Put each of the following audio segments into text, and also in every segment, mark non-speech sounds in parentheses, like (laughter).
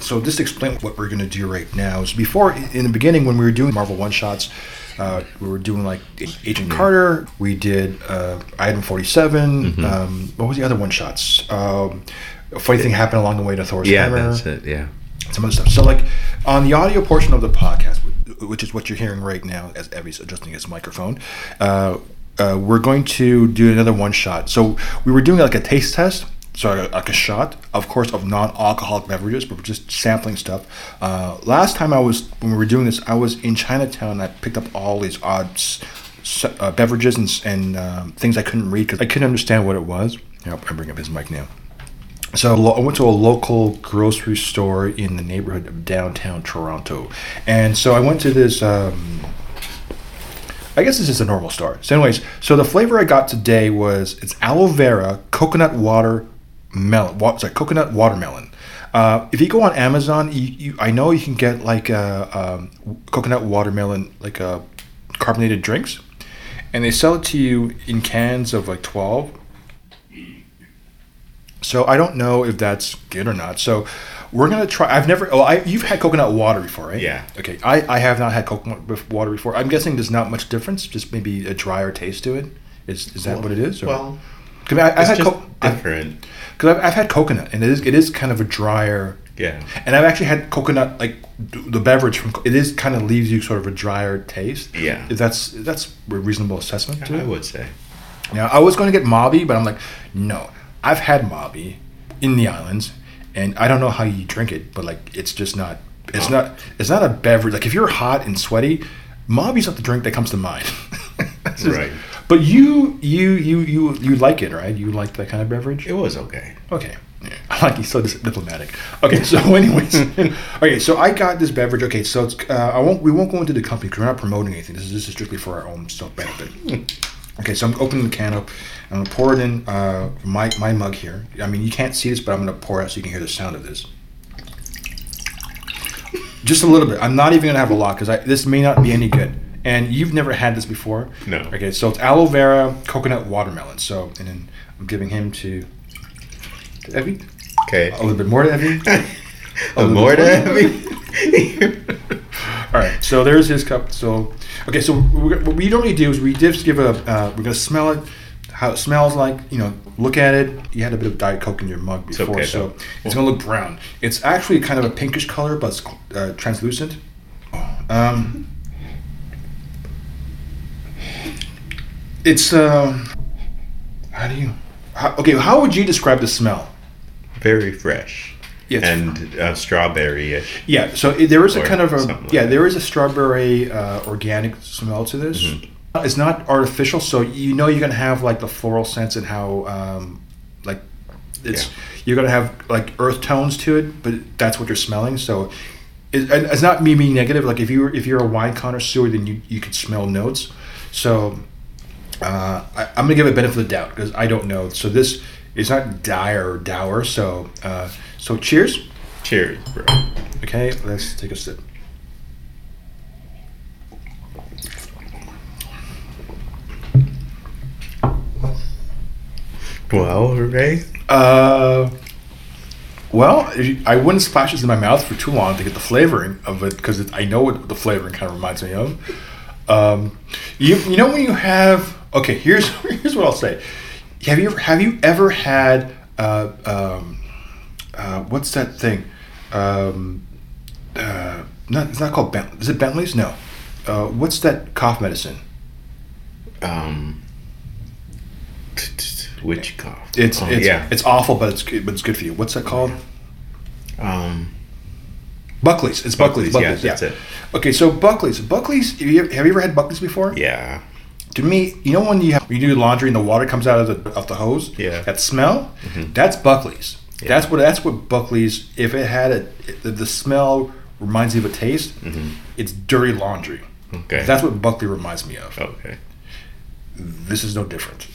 So just explain what we're going to do right now is before in the beginning when we were doing Marvel one shots, uh, we were doing like Agent Carter. We did uh, Item Forty Mm-hmm. Um, what was the other one shots? Um, a funny thing happened along the way to Thor's Yeah, hammer. that's it. Yeah. Some other stuff. So like on the audio portion of the podcast, which is what you're hearing right now, as Evie's adjusting his microphone. Uh, uh, we're going to do another one shot. So we were doing like a taste test, so like a shot, of course, of non-alcoholic beverages, but we're just sampling stuff. Uh, last time I was when we were doing this, I was in Chinatown. and I picked up all these odd s- s- uh, beverages and, and um, things I couldn't read because I couldn't understand what it was. Yeah, I bring up his mic now. So I went to a local grocery store in the neighborhood of downtown Toronto, and so I went to this. Um, I guess this is a normal store. So, anyways, so the flavor I got today was it's aloe vera, coconut water, melon. Wa- sorry, coconut watermelon. Uh, if you go on Amazon, you, you I know you can get like a, um, coconut watermelon like uh, carbonated drinks, and they sell it to you in cans of like twelve. So I don't know if that's good or not. So we're gonna try. I've never. Oh, I, you've had coconut water before, right? Yeah. Okay. I, I have not had coconut water before. I'm guessing there's not much difference. Just maybe a drier taste to it. Is is that what it is? Or? Well, 'Cause I, I've it's had co- different. Cause I've, I've had coconut, and it is it is kind of a drier. Yeah. And I've actually had coconut, like the beverage from. It is kind of leaves you sort of a drier taste. Yeah. That's that's a reasonable assessment to I would say. Now I was going to get Mauby, but I'm like, no. I've had Mauby in the islands, and I don't know how you drink it, but like it's just not. It's not. It's not a beverage. Like if you're hot and sweaty, Mauby's not the drink that comes to mind. (laughs) Just- Right. But you, you, you, you, you like it, right? You like that kind of beverage. It was okay. Okay. Yeah. (laughs) I like you so diplomatic. Okay, so (laughs) anyways, (laughs) okay, so I got this beverage. Okay, so it's uh, I won't we won't go into the company because we're not promoting anything. This is this is strictly for our own self benefit. Okay, so I'm opening the can up. I'm gonna pour it in uh, my my mug here. I mean, you can't see this, but I'm gonna pour it out so you can hear the sound of this. Just a little bit. I'm not even gonna have a lot because this may not be any good. And you've never had this before. No. Okay, so it's aloe vera, coconut watermelon. So, and then I'm giving him to, to Evie. Okay. A little bit more to Evie. (laughs) A little more to more. (laughs) (laughs) All right, so there's his cup. So, okay, so we're, what we normally do is we just give a, uh, we're gonna smell it, how it smells like, you know, look at it. You had a bit of Diet Coke in your mug before, okay, so it's gonna look brown. It's actually kind of a pinkish color, but it's uh, translucent. Um, it's, um, how do you, how, okay, how would you describe the smell? Very fresh. Yeah, and uh, strawberry-ish. Yeah, so it, there is a kind of a like yeah, that. there is a strawberry uh, organic smell to this. Mm-hmm. It's not artificial, so you know you're gonna have like the floral sense and how um, like it's Yeah. you're gonna have like earth tones to it, but that's what you're smelling. So it, and it's not me being negative. Like if you if you're a wine connoisseur, then you you could smell notes. So uh, I, I'm gonna give it benefit of the doubt because I don't know. So this is not dire or dour. So uh, so cheers. Cheers, bro. Okay, let's take a sip. Well, Ray. Uh, well, I wouldn't splash this in my mouth for too long to get the flavoring of it because I know what the flavoring kind of reminds me of. Um, you you know when you have okay here's (laughs) here's what I'll say. Have you ever have you ever had uh, um, uh, what's that thing? Um, uh, not it's not called Bent. Is it Bentley's? No. Uh, what's that cough medicine? Um. Witch cough. It's Oh, it's yeah. it's awful, but it's good, but it's good for you. What's that called? Um. Buckley's. It's Buckley's. Buckley's, Buckley's. yeah, that's it. Okay, so Buckley's. Buckley's. Have you, have you ever had Buckley's before? Yeah. To me, you know when you have, when you do laundry and the water comes out of the of the hose. Yeah. Mm-hmm. That smell. That's Buckley's. That's what that's what Buckley's. If it had a the, smell reminds you of a taste. It's dirty laundry. Mm-hmm. Okay. That's what Buckley reminds me of. Okay. This is no different.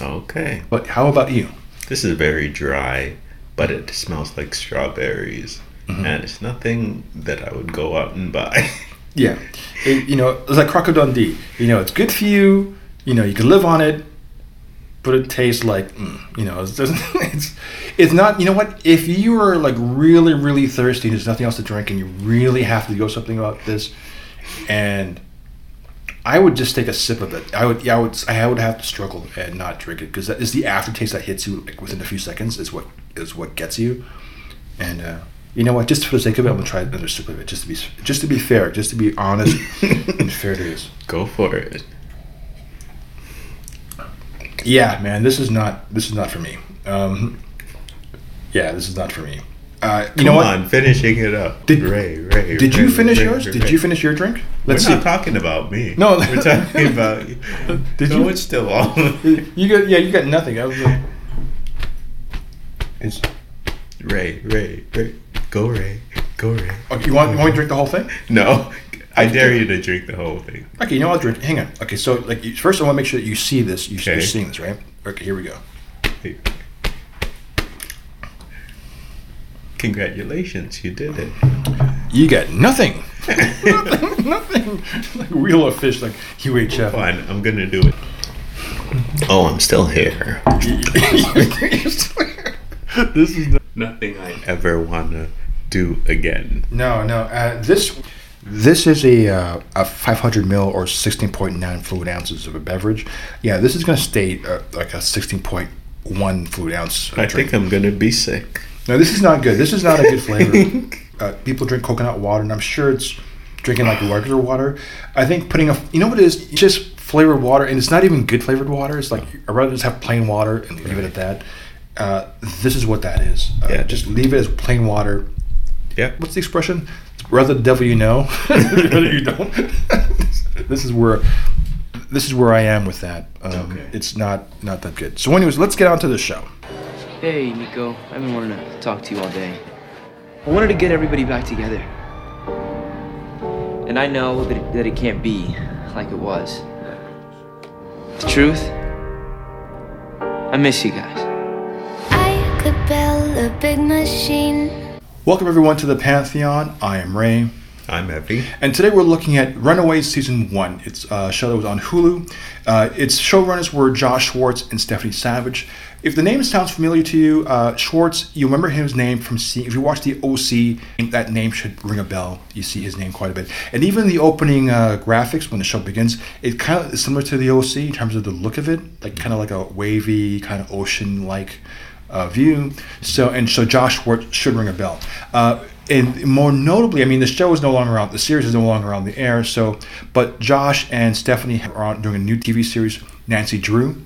Okay. But how about you? This is very dry, but it smells like strawberries, Mm-hmm. and it's nothing that I would go out and buy. (laughs) Yeah, it, you know, it's like Crocodile Dundee. You know, it's good for you. You know, you can live on it, but it tastes like mm, you know it's, (laughs) it's it's not you know what if you are like really really thirsty and there's nothing else to drink and you really have to go something about this and I would just take a sip of it. I would, yeah, I would, I would have to struggle and not drink it because that is the aftertaste that hits you like within a few seconds is what is what gets you. And uh, you know what? Just for the sake of it, I'm gonna try another sip of it just to be just to be fair, just to be honest (laughs) and fair to this. Go for it. Yeah, man, this is not this is not for me. Um, yeah, this is not for me. Uh, you Come know what? on, finishing it up. Did- Ray, Ray. Did you finish Ray, yours? Ray, Did Ray. you finish your drink? We're Let's not see. talking about me. No. we're talking (laughs) about. Did no, you? it's still on. You got yeah, you got nothing. I was like, it's, Ray, Ray, Ray. Go, Ray. Go, Ray. okay, you want you want me to drink the whole thing? No, I dare you to drink the whole thing. Okay, you know I'll drink. Hang on. Okay, so like you- first, I want to make sure that you see this. You, You're Okay. seeing this, right? Okay, here we go. Hey. Congratulations, you did it. You got nothing. nothing. Nothing. Like wheel of fish, like UHF. Fine, I'm gonna do it. Oh, I'm still here. (laughs) this is Nothing I ever wanna do again. no, no. Uh, this this is a uh, a 500 mil or 16.9 fluid ounces of a beverage. Yeah, this is going to stay uh, like a 16.1 fluid ounce. I drink. think I'm gonna be sick. No, this is not good. This is not a good (laughs) flavor. uh, people drink coconut water, and I'm sure it's drinking like regular water. I think putting a, you know what it is? It's just flavored water, and it's not even good flavored water. It's like I'd rather just have plain water and leave it at that. Uh, this is what that is. Uh, Yeah. Just leave it as plain water. Yeah. What's the expression? Rather the devil you know, (laughs) rather you don't. (laughs) this is where. This is where I am with that. Um, Okay. It's not not that good. So, anyways, let's get on to the show. Hey, Nico. I've been wanting to talk to you all day. I wanted to get everybody back together. And I know that it, that it can't be like it was. The truth? I miss you guys. I could build a big machine. Welcome everyone to the Pantheon. I am Ray. I'm Evie. And today we're looking at Runaways Season 1. It's a show that was on Hulu. Uh, its showrunners were Josh Schwartz and Stephanie Savage. If the name sounds familiar to you, uh, Schwartz, you remember his name from seeing, if you watch the OC, that name should ring a bell. You see his name quite a bit. And even the opening uh, graphics when the show begins, it kind of is similar to the OC in terms of the look of it, like kind of like a wavy, kind of ocean like uh, view. So and so Josh Schwartz should ring a bell. Uh, and more notably, I mean, the show is no longer on. The series is no longer on the air. So, but Josh and Stephanie are on doing a new TV series, Nancy Drew.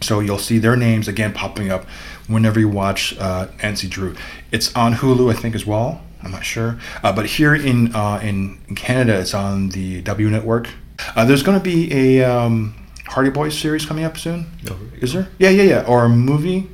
So you'll see their names again popping up whenever you watch uh, Nancy Drew. It's on Hulu, I think, as well. I'm not sure, uh, but here in uh, in in Canada, it's on the W Network. Uh, there's going to be a um, Hardy Boys series coming up soon. Oh. Is there? Yeah, yeah, yeah. Or a movie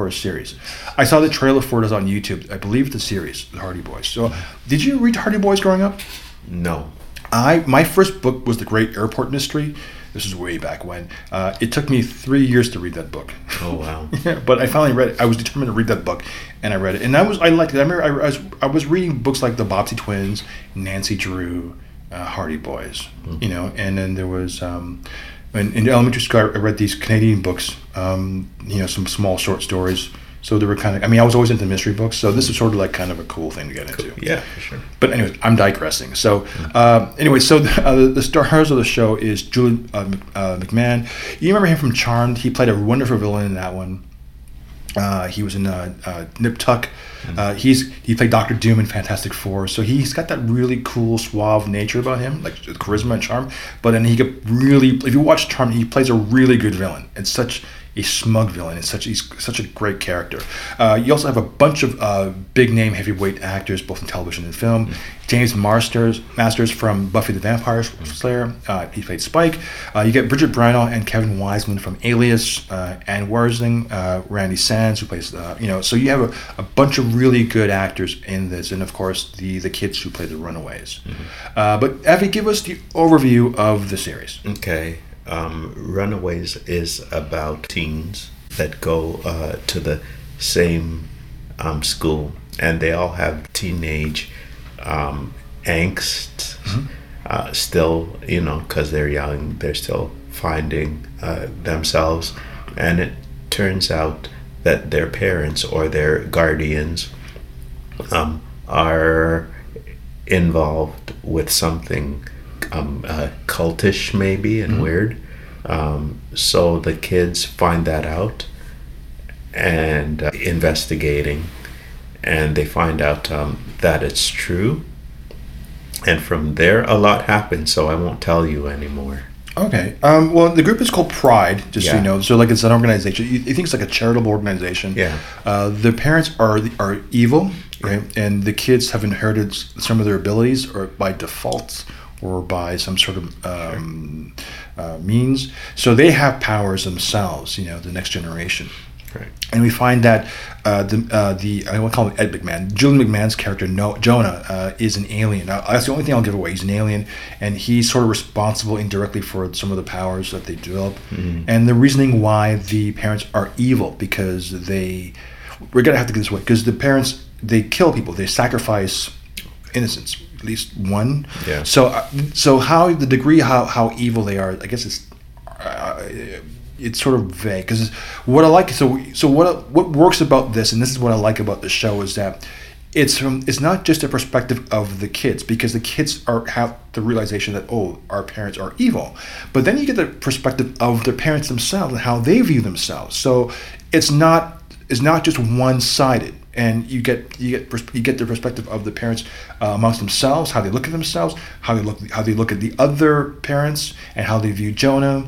or a series. I saw the trailer for it on YouTube. I believe the series, The Hardy Boys. So, did you read Hardy Boys growing up? No. I my first book was The Great Airport Mystery. This is way back when. Uh, it took me three years to read that book. Oh wow. (laughs) Yeah, but I finally read it. I was determined to read that book, and I read it. And I was I liked it. I remember I, I was I was reading books like the Bobbsey Twins, Nancy Drew, uh, Hardy Boys, you know. And then there was um, in, in elementary school I read these Canadian books, um, you know, some small short stories. So they were kind of. I mean, I was always into mystery books, so this is sort of like kind of a cool thing to get into. Yeah, for sure. But anyways, I'm digressing. So uh, anyway, so the, uh, the stars of the show is Julie uh, uh, McMahon. You remember him from Charmed? He played a wonderful villain in that one. Uh, he was in uh, uh, Nip Tuck. Uh, he's he played Doctor Doom in Fantastic Four, so he's got that really cool, suave nature about him, like charisma and charm. But then he could really, if you watch Charmed, he plays a really good villain. It's such a smug villain. It's such he's such a great character. Uh, you also have a bunch of uh, big name heavyweight actors, both in television and film. James Masters, Masters from Buffy the Vampire Slayer. Uh, he played Spike. Uh, you get Bridget Brino and Kevin Weisman from Alias. Uh, Anne Worthing, uh, Randy Sands, who plays uh, you know. So you have a, a bunch of really good actors in this, and of course the the kids who play the Runaways. Uh, but Evie, give us the overview of the series. Okay. Um, Runaways is about teens that go uh, to the same um, school, and they all have teenage um, angst. Uh, still, you know, because they're young, they're still finding uh, themselves, and it turns out that their parents or their guardians um, are involved with something um, uh, cultish, maybe, and weird. Um, so the kids find that out and uh, investigating, and they find out um, that it's true. And from there, a lot happens, so I won't tell you anymore. Okay. Um, well, the group is called Pride, just so you know. So, like, it's an organization. You, think it's like a charitable organization. Yeah. Uh, the parents are are evil, right? And the kids have inherited some of their abilities, or by default, or by some sort of um, uh, means. So they have powers themselves. You know, the next generation. Right. And we find that uh, the uh, the I want to call him Ed McMahon. Julian McMahon's character no, Jonah uh, is an alien. Now, that's the only thing I'll give away. He's an alien, and he's sort of responsible indirectly for some of the powers that they develop. And the reasoning why the parents are evil because they we're gonna have to get this way because the parents they kill people. They sacrifice innocents, at least one. Yeah. So uh, so how the degree how how evil they are, I guess it's uh, it's sort of vague because what I like so so what what works about this and this is what I like about the show is that it's from it's not just a perspective of the kids because the kids are have the realization that oh our parents are evil but then you get the perspective of the parents themselves and how they view themselves so it's not it's not just one sided and you get you get you get the perspective of the parents uh, amongst themselves how they look at themselves how they look how they look at the other parents and how they view Jonah.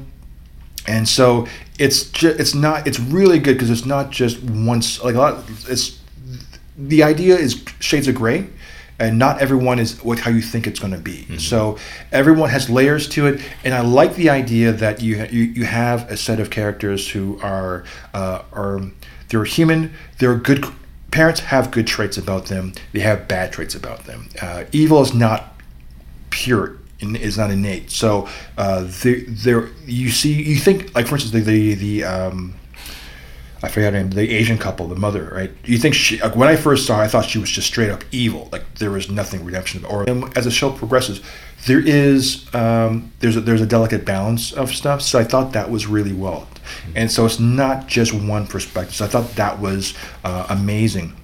And so it's ju- it's not it's really good because it's not just once like a lot it's the idea is shades of gray and not everyone is what how you think it's going to be so everyone has layers to it and i like the idea that you you, you have a set of characters who are uh, are they're human they're good parents have good traits about them they have bad traits about them uh, evil is not pure is not innate. So uh, there, you see, you think like for instance the the, the um, I forgot her name, the Asian couple, the mother, right? You think she like when I first saw, her, I thought she was just straight up evil, like there was nothing redemption. Or as the show progresses, there is um, there's a, there's a delicate balance of stuff. So I thought that was really well, and so it's not just one perspective. So I thought that was uh, amazing.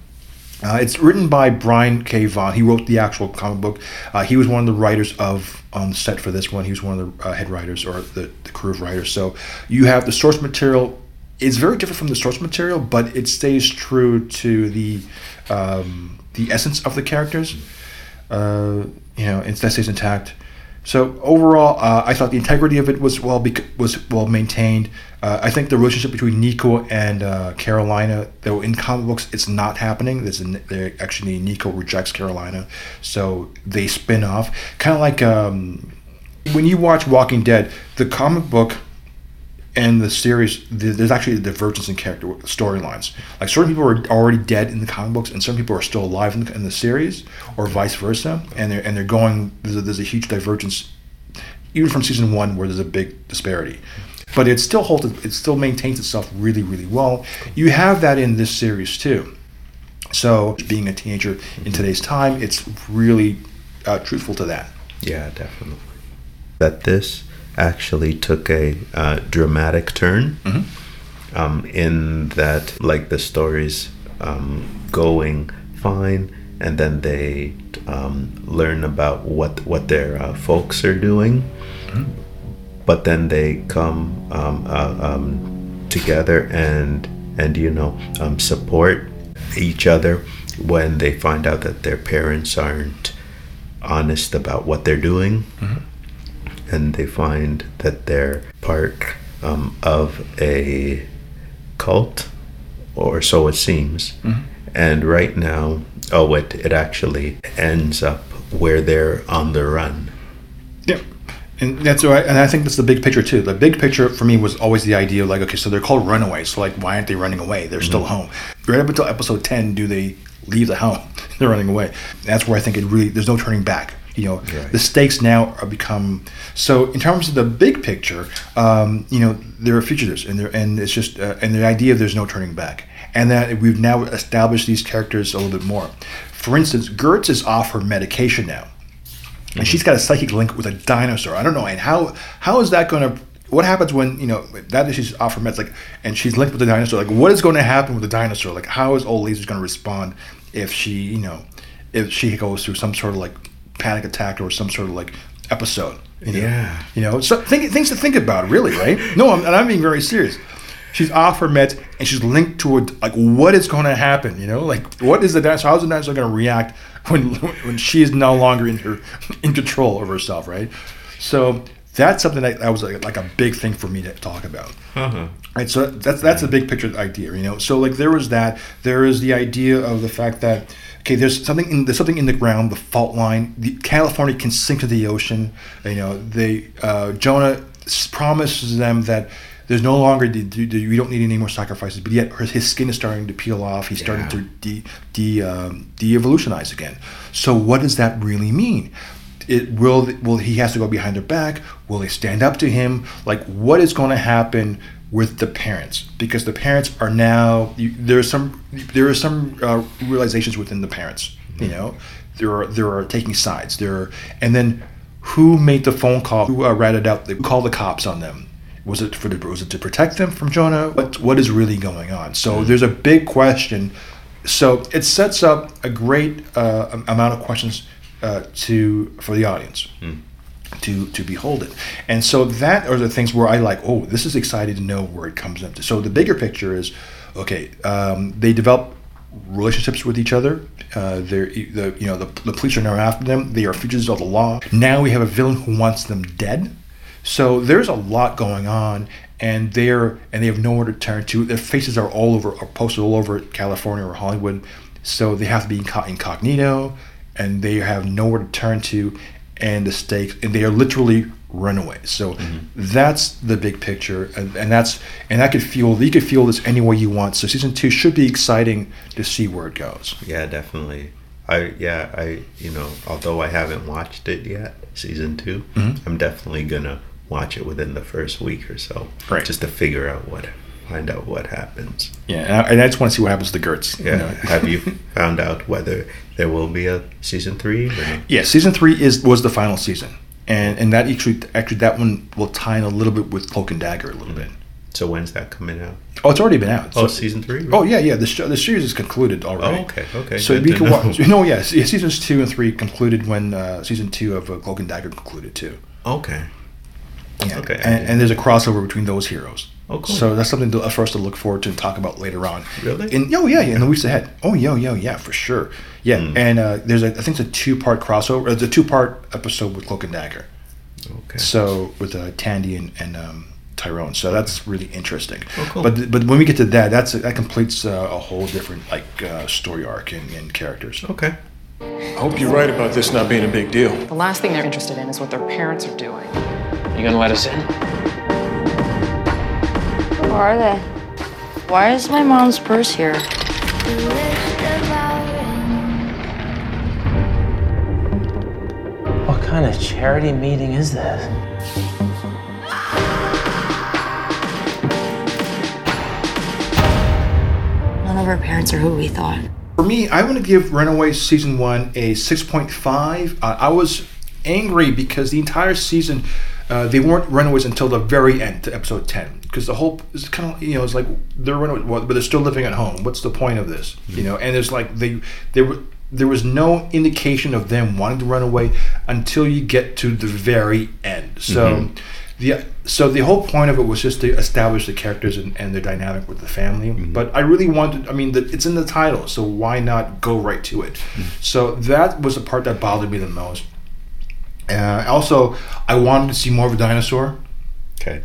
Uh, it's written by Brian K. Vaughan. He wrote the actual comic book. Uh, he was one of the writers of on set for this one. He was one of the uh, head writers or the, the crew of writers. So you have the source material. It's very different from the source material, but it stays true to the um, the essence of the characters. Uh, you know, it that stays intact. So overall, uh, I thought the integrity of it was well bec- was well maintained. Uh, I think the relationship between Nico and uh, Carolina, though in comic books it's not happening. There's an, actually Nico rejects Carolina, so they spin off. Kind of like um, when you watch Walking Dead, the comic book and the series, there's actually a divergence in character storylines. Like certain people are already dead in the comic books, and some people are still alive in the, in the series, or vice versa. And they're and they're going. There's a, there's a huge divergence, even from season one, where there's a big disparity. But it still holds. It still maintains itself really, really well. You have that in this series too. So, being a teenager in today's time, it's really uh, truthful to that. Yeah, definitely. That this actually took a uh, dramatic turn um, in that, like, the story's um, going fine, and then they um, learn about what what their uh, folks are doing, but then they come um, uh, um, together and and you know um, support each other when they find out that their parents aren't honest about what they're doing and they find that they're part um, of a cult or so it seems and right now oh it, it actually ends up where they're on the run Yep. and that's right. And I think that's the big picture too. The big picture for me was always the idea of like, okay, so they're called runaways. So like, why aren't they running away? They're still home. Right up until episode ten, do they leave the home? (laughs) they're running away. That's where I think it really there's no turning back. You know, Right. the stakes now are become so. In terms of the big picture, um, you know, there are fugitives, and there and it's just uh, and the idea of there's no turning back, and that we've now established these characters a little bit more. For instance, Gertz is off her medication now and she's got a psychic link with a dinosaur. I don't know, and how how is that going to what happens when you know that is she's off her meds, like, and she's linked with the dinosaur. Like, what is going to happen with the dinosaur? Like, how is old Laser going to respond if she, you know, if she goes through some sort of like panic attack or some sort of like episode? You know? Yeah. You know, so think, things to think about, really, right? No, I'm, and I'm being very serious. She's off her meds and she's linked to it. Like, what is going to happen? You know, like, what is the dinosaur? How's the dinosaur going to react when (laughs) when she is no longer in her (laughs) in control of herself, right? So that's something that, that was like, like a big thing for me to talk about. Uh-huh. Right, so that's that's a big picture idea, you know. So like there was that. There is the idea of the fact that okay, there's something in there's something in the ground, the fault line. The, California can sink to the ocean. You know, they uh, Jonah promises them that there's no longer the, the, don't need any more sacrifices, but yet her, his skin is starting to peel off. He's starting to de de um, de-evolutionize again. So what does that really mean? It will will he has to go behind their back? Will they stand up to him? Like what is going to happen with the parents? Because the parents are now you, there are some there are some uh, realizations within the parents. You know, there are there are taking sides. There are, and then who made the phone call? Who uh, ratted out? They called the cops on them. Was it for the, was it to protect them from Jonah? What what is really going on? So there's a big question. So it sets up a great uh, amount of questions uh, to for the audience to to behold it. And so that are the things where I like, oh, this is exciting to know where it comes up to. So the bigger picture is, okay, um, they develop relationships with each other. Uh, they're the you know the, the police are now after them. They are fugitives of the law. Now we have a villain who wants them dead. So there's a lot going on, and they're and they have nowhere to turn to. Their faces are all over, are posted all over California or Hollywood. So they have to be incognito, and they have nowhere to turn to, and the stakes, and they are literally runaways. So that's the big picture, and, and that's and that could feel you could feel this any way you want. So season two should be exciting to see where it goes. Yeah, definitely. I yeah, I you know, although I haven't watched it yet, season 2 i Mhm. I'm definitely gonna watch it within the first week or so, Right. Just to figure out what, find out what happens. Yeah, and I, and I just want to see what happens to Gertz. you Yeah. know. Have you (laughs) found out whether there will be a season three? Or? Yeah, season three is was the final season, and and that actually actually that one will tie in a little bit with Cloak and Dagger a little bit. So when's that coming out? Oh, it's already been out. Oh, So- season three. Oh yeah, yeah. The show, the series is concluded already. Oh, okay, okay, So you can know. watch. No, yes, yeah, seasons two and three concluded when uh, season two of uh, Cloak and Dagger concluded too. Okay. Yeah. Okay. And, and there's a crossover between those heroes. Oh, cool. So that's something to, for us to look forward to and talk about later on. Really? In, oh yeah, yeah, in the weeks ahead. Oh yo yo yeah for sure. Yeah, Mm. and uh, there's a I think it's a two part crossover. It's a two part episode with Cloak and Dagger. Okay. So with uh, Tandy and, and um, Tyrone, so that's really interesting. Oh, cool. But but when we get to that, that's that completes uh, a whole different like uh, story arc and, and characters. Okay. I hope you're right about this not being a big deal. The last thing they're interested in is what their parents are doing. Are you gonna let us in? Who are they? Why is my mom's purse here? What kind of charity meeting is this? None of our parents are who we thought. For me, I want to give Runaways season one a six point five. Uh, I was angry because the entire season uh, they weren't Runaways until the very end, to episode ten. Because the whole it's kind of you know it's like they're running, well, but they're still living at home. What's the point of this? You hmm. know, and it's like they they were. There was no indication of them wanting to run away until you get to the very end. So, mm-hmm. the so the whole point of it was just to establish the characters and, and their dynamic with the family. Mm-hmm. But I really wanted. I mean, the, it's in the title, so why not go right to it? Hmm. So that was the part that bothered me the most. Uh, also, I wanted to see more of a dinosaur Okay.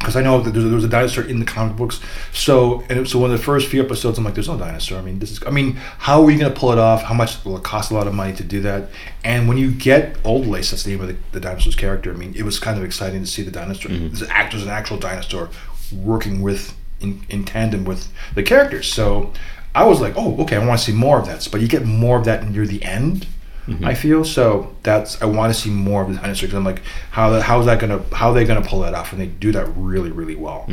Because I know that there's, there was a dinosaur in the comic books. So and it, so when the first few episodes, I'm like, there's no dinosaur. I mean, this is. I mean, how are you going to pull it off? How much will it cost? A lot of money to do that. And when you get Old Lace, that's the name of the, the dinosaur's character. I mean, it was kind of exciting to see the dinosaur. Mm-hmm. This act was an actual dinosaur working with in, in tandem with the characters. So I was like, oh, okay, I want to see more of that. But you get more of that near the end. I feel so. That's I want to see more of the dinosaur because I'm like, how the, how is that gonna how are they gonna pull that off? And they do that really really well.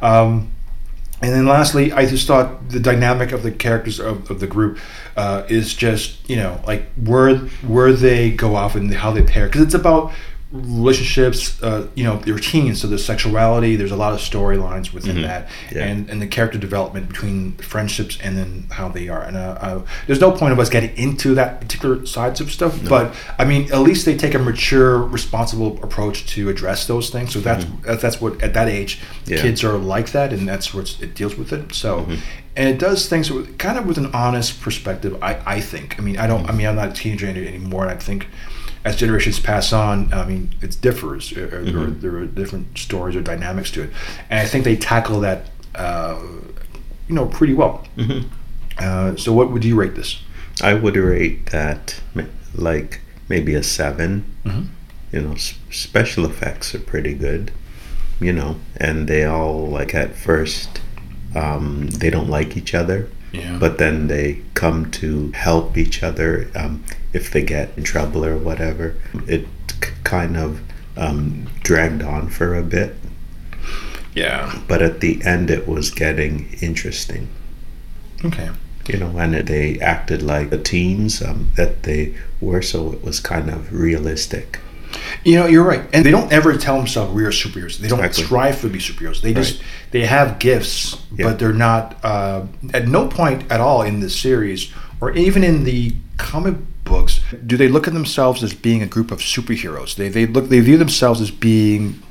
Um, and then lastly, I just thought the dynamic of the characters of, of the group uh, is just you know like where where they go off and how they pair because it's about relationships. Uh, you know, they're teens, so there's sexuality. There's a lot of storylines within Mhm. that, Yeah. and and the character development between friendships and then how they are. And uh, uh, there's no point of us getting into that particular sides of stuff. But I mean, at least they take a mature, responsible approach to address those things. So that's that's- that's what at that age Mm-hmm. Yeah. Mm-hmm. kids are like that, and that's what it deals with it. So. And it does things with, kind of with an honest perspective. I, I think. I mean, I don't. I mean, I'm not a teenager anymore, and I think as generations pass on, I mean, it differs. Or, or there, are, different stories or dynamics to it, and I think they tackle that, uh, you know, pretty well. Uh, so, what would you rate this? I would rate that like maybe a 7 Mhm. You know, s- special effects are pretty good. You know, and they all like at first um, they don't like each other, Yeah. but then they come to help each other um, if they get in trouble or whatever. It k- kind of um, dragged on for a bit, Yeah. but at the end it was getting interesting. Okay. you know, and they acted like the teens um, that they were, so it was kind of realistic. You know, you're right, and they don't ever tell themselves we are superheroes. They don't Exactly. strive to be superheroes. They just Right. they have gifts, Yeah. but they're not. Uh, at no point at all in this series, or even in the comic books, do they look at themselves as being a group of superheroes. They they look they view themselves as being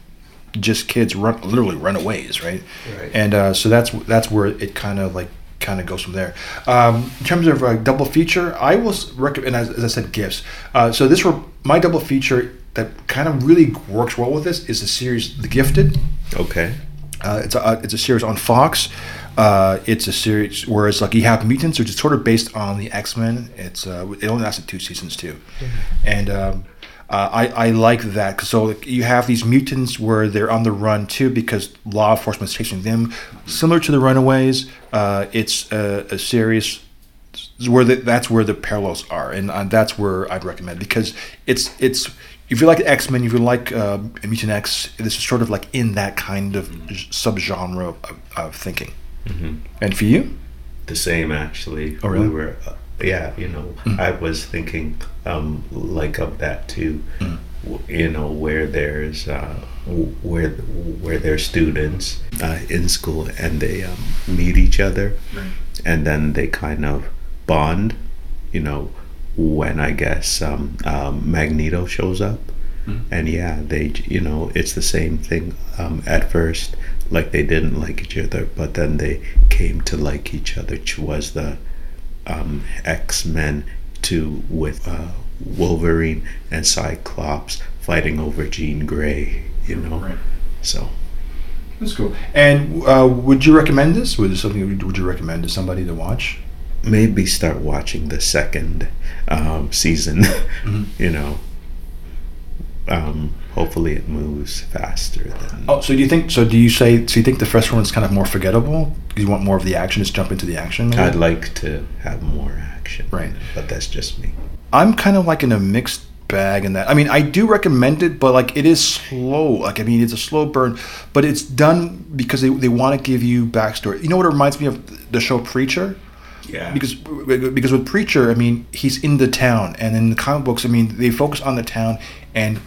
just kids run literally runaways, right? Right. And uh, so that's that's where it kind of like kind of goes from there. Um, in terms of uh, double feature, I will recommend, as, as I said, gifts. Uh, so this were my double feature that kind of really works well with this is the series The Gifted. Okay. Uh, it's a it's a series on Fox. Uh, it's a series where it's like you have mutants, which is sort of based on the X Men. It's uh, it only lasted two seasons too, and um, uh, I I like that because so like, you have these mutants where they're on the run too because law enforcement is chasing them, similar to the Runaways. Uh, it's a, a series where the, that's where the parallels are, and uh, that's where I'd recommend because it's it's if you like X Men, if you like uh, Mutant X, this is sort of like in that kind of subgenre of, of thinking. And for you, The same, actually. Oh, really? We were, uh, yeah, you know, I was thinking um, like of that too. W- You know, where there's uh, where where there's students uh, in school and they um, meet each other, and then they kind of bond. You know, when I guess um, um, Magneto shows up, and yeah, they you know it's the same thing um, at first. Like they didn't like each other, but then they came to like each other, which was the um, X Men two with uh, Wolverine and Cyclops fighting over Jean Grey. You know, Right. so that's cool. And uh, would you recommend this? Would this something would you recommend to somebody to watch? Maybe start watching the second um, season. (laughs) you know, um, hopefully it moves faster than. Oh, so do you think? So do you say? So you think the first one's kind of more forgettable? You want more of the action? Just jump into the action. I'd like to have more action. Right. But that's just me. I'm kind of like in a mixed bag in that. I mean, I do recommend it, but like it is slow. Like I mean, it's a slow burn, but it's done because they, they want to give you backstory. You know what it reminds me of the show Preacher. Yeah. Because because with Preacher, I mean, he's in the town, and in the comic books, I mean, they focus on the town and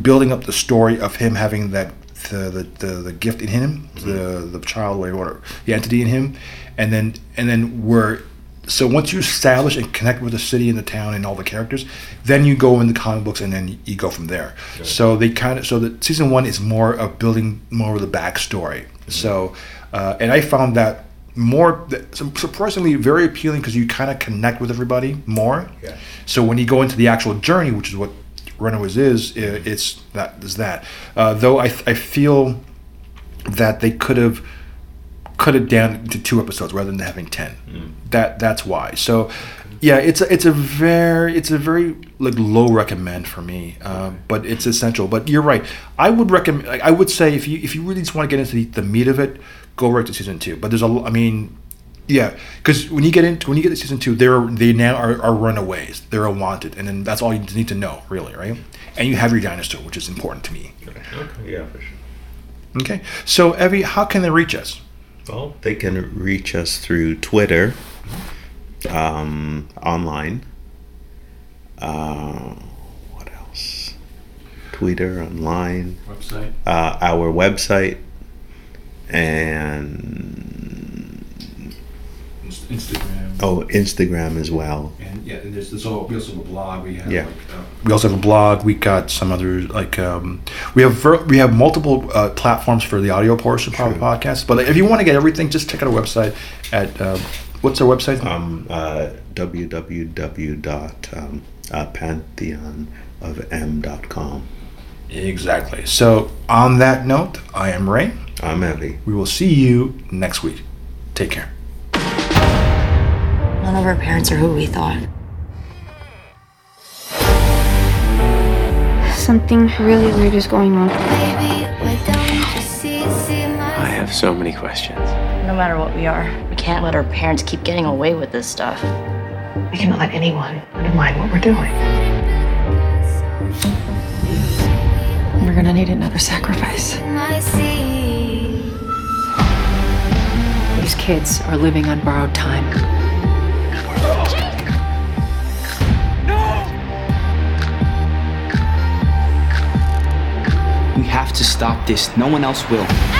building up the story of him having that the the, the, the gift in him, the the child, whatever, the entity in him, and then and then where. So once you establish and connect with the city and the town and all the characters, then you go in the comic books and then you go from there. So they kind of so the season one is more of building more of the backstory. So uh, and I found that more surprisingly very appealing because you kind of connect with everybody more. Yeah. So when you go into the actual journey, which is what Runaways is, it's that is that. Uh, though I I feel that they could have cut it down to two episodes rather than having ten. That that's why. So yeah, it's a it's a very it's a very like low recommend for me, uh, but it's essential. But you're right. I would recommend. Like, I would say if you if you really just want to get into the, the meat of it, go right to season two. But there's a l- I mean. Yeah, because when you get into when you get to season two, they're they now are, are runaways. They're a wanted, and then that's all you need to know, really, right? And you have your dinosaur, which is important to me. Okay. Yeah, for sure. Okay, so Evie, how can they reach us? Well, they can reach us through Twitter, um, online. Uh, what else? Twitter, online, Website. uh, our website, and Instagram. oh, Instagram as well. And yeah, and there's, there's all, we also have a blog. We have Yeah. like, uh, we also have a blog. We got some other like um, we have ver- we have multiple uh, platforms for the audio portion of the podcast. But if you want to get everything, just check out our website at uh, what's our website? Um, uh, www.pantheonofm.com. exactly. So on that note, I am Ray. I'm Evie. We will see you next week. Take care. None of our parents are who we thought. Something really weird is going on. Baby, why don't you see, see my I have so many questions. No matter what we are, we can't let our parents keep getting away with this stuff. We cannot let anyone undermine what we're doing. We're gonna need another sacrifice. These kids are living on borrowed time. We have to stop this. No one else will.